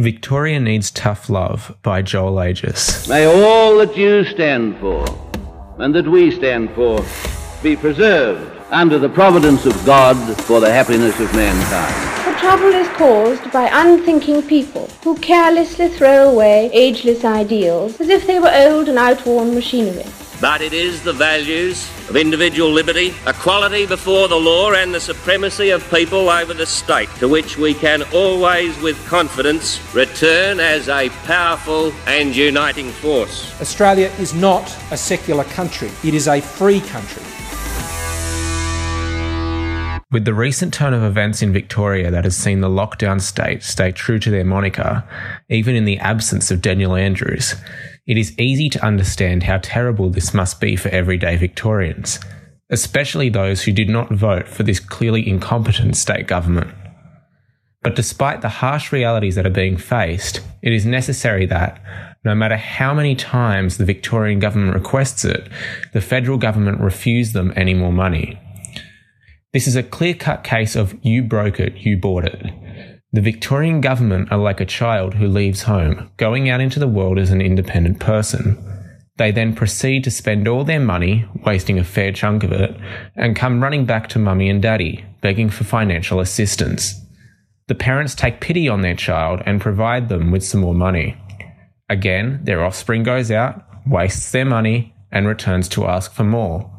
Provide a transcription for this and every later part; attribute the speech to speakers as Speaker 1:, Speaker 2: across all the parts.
Speaker 1: Victoria Needs Tough Love by Joel Agius.
Speaker 2: May all that you stand for and that we stand for be preserved under the providence of God for the happiness of mankind.
Speaker 3: The trouble is caused by unthinking people who carelessly throw away ageless ideals as if they were old and outworn machinery.
Speaker 4: But it is the values of individual liberty, equality before the law, and the supremacy of people over the state to which we can always, with confidence, return as a powerful and uniting force.
Speaker 5: Australia is not a secular country, it is a free country.
Speaker 1: With the recent turn of events in Victoria that has seen the lockdown state stay true to their moniker, even in the absence of Daniel Andrews, it is easy to understand how terrible this must be for everyday Victorians, especially those who did not vote for this clearly incompetent state government. But despite the harsh realities that are being faced, it is necessary that, no matter how many times the Victorian government requests it, the federal government refuse them any more money. This is a clear cut case of you broke it, you bought it. The Victorian government are like a child who leaves home, going out into the world as an independent person. They then proceed to spend all their money, wasting a fair chunk of it, and come running back to mummy and daddy, begging for financial assistance. The parents take pity on their child and provide them with some more money. Again, their offspring goes out, wastes their money, and returns to ask for more.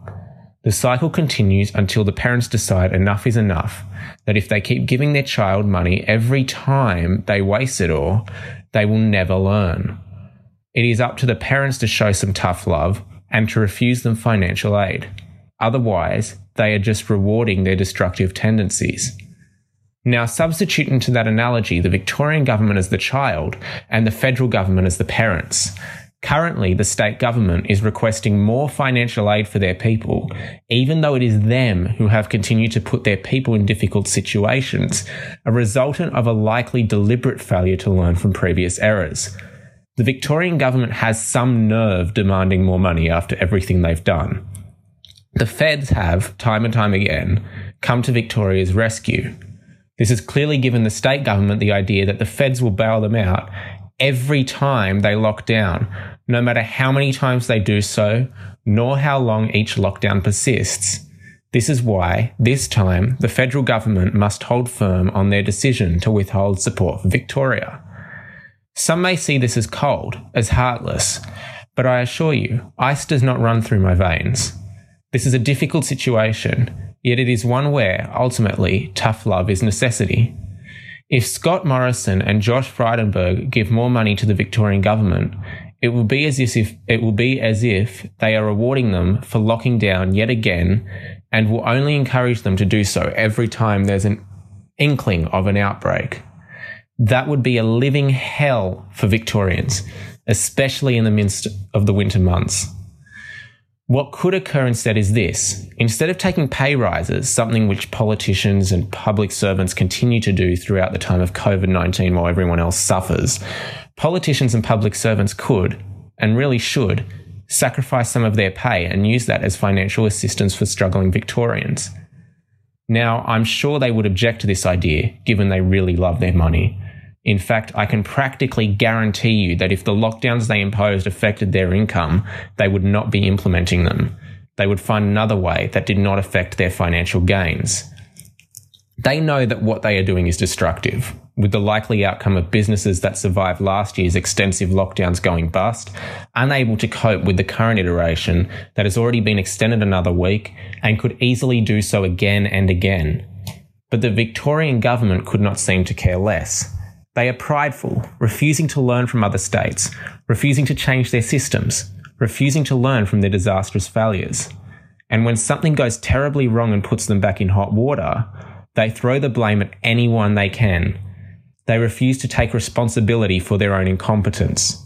Speaker 1: The cycle continues until the parents decide enough is enough, that if they keep giving their child money every time they waste it all, they will never learn. It is up to the parents to show some tough love and to refuse them financial aid. Otherwise, they are just rewarding their destructive tendencies. Now, substitute into that analogy the Victorian government as the child and the federal government as the parents. Currently, the state government is requesting more financial aid for their people, even though it is them who have continued to put their people in difficult situations, a resultant of a likely deliberate failure to learn from previous errors. The Victorian government has some nerve demanding more money after everything they've done. The feds have, time and time again, come to Victoria's rescue. This has clearly given the state government the idea that the feds will bail them out every time they lock down, no matter how many times they do so, nor how long each lockdown persists. This is why, this time, the federal government must hold firm on their decision to withhold support for Victoria. Some may see this as cold, as heartless, but I assure you, ice does not run through my veins. This is a difficult situation, yet it is one where, ultimately, tough love is necessity. If Scott Morrison and Josh Frydenberg give more money to the Victorian government, it will be as if it will be as if they are rewarding them for locking down yet again and will only encourage them to do so every time there's an inkling of an outbreak. That would be a living hell for Victorians, especially in the midst of the winter months. What could occur instead is this. Instead of taking pay rises, something which politicians and public servants continue to do throughout the time of COVID 19 while everyone else suffers, politicians and public servants could, and really should, sacrifice some of their pay and use that as financial assistance for struggling Victorians. Now, I'm sure they would object to this idea, given they really love their money. In fact, I can practically guarantee you that if the lockdowns they imposed affected their income, they would not be implementing them. They would find another way that did not affect their financial gains. They know that what they are doing is destructive, with the likely outcome of businesses that survived last year's extensive lockdowns going bust, unable to cope with the current iteration that has already been extended another week and could easily do so again and again. But the Victorian government could not seem to care less. They are prideful, refusing to learn from other states, refusing to change their systems, refusing to learn from their disastrous failures. And when something goes terribly wrong and puts them back in hot water, they throw the blame at anyone they can. They refuse to take responsibility for their own incompetence.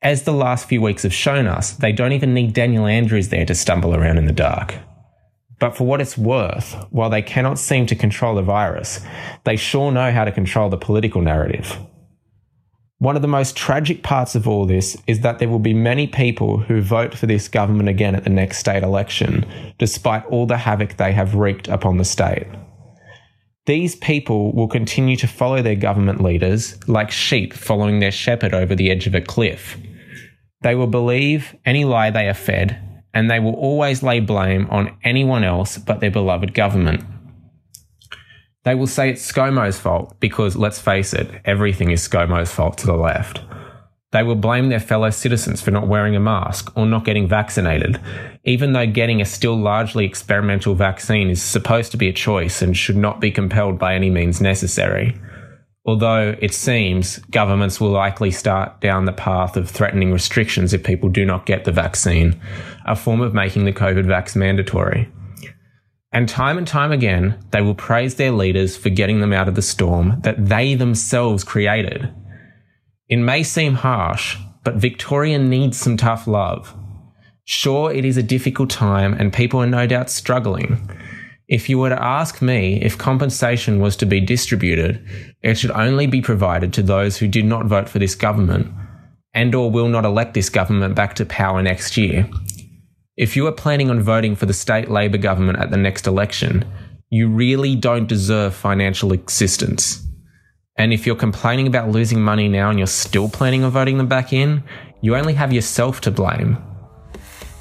Speaker 1: As the last few weeks have shown us, they don't even need Daniel Andrews there to stumble around in the dark. But for what it's worth, while they cannot seem to control the virus, they sure know how to control the political narrative. One of the most tragic parts of all this is that there will be many people who vote for this government again at the next state election, despite all the havoc they have wreaked upon the state. These people will continue to follow their government leaders like sheep following their shepherd over the edge of a cliff. They will believe any lie they are fed, and they will always lay blame on anyone else but their beloved government. They will say it's ScoMo's fault because, let's face it, everything is ScoMo's fault to the left. They will blame their fellow citizens for not wearing a mask or not getting vaccinated, even though getting a still largely experimental vaccine is supposed to be a choice and should not be compelled by any means necessary. Although it seems governments will likely start down the path of threatening restrictions if people do not get the vaccine, a form of making the COVID vax mandatory. And time and time again, they will praise their leaders for getting them out of the storm that they themselves created. It may seem harsh, but Victoria needs some tough love. Sure, it is a difficult time and people are no doubt struggling. If you were to ask me if compensation was to be distributed, it should only be provided to those who did not vote for this government and or will not elect this government back to power next year. If you are planning on voting for the state Labor government at the next election, you really don't deserve financial assistance. And if you're complaining about losing money now and you're still planning on voting them back in, you only have yourself to blame.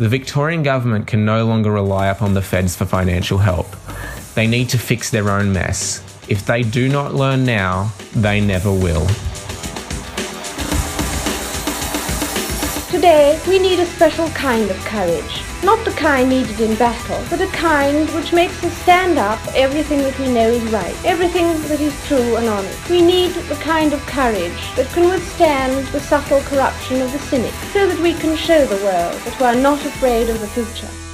Speaker 1: The Victorian government can no longer rely upon the feds for financial help. They need to fix their own mess. If they do not learn now, they never will.
Speaker 3: Today, we need a special kind of courage. Not the kind needed in battle, but a kind which makes us stand up everything that we know is right, everything that is true and honest. We need the kind of courage that can withstand the subtle corruption of the cynic, so that we can show the world that we are not afraid of the future.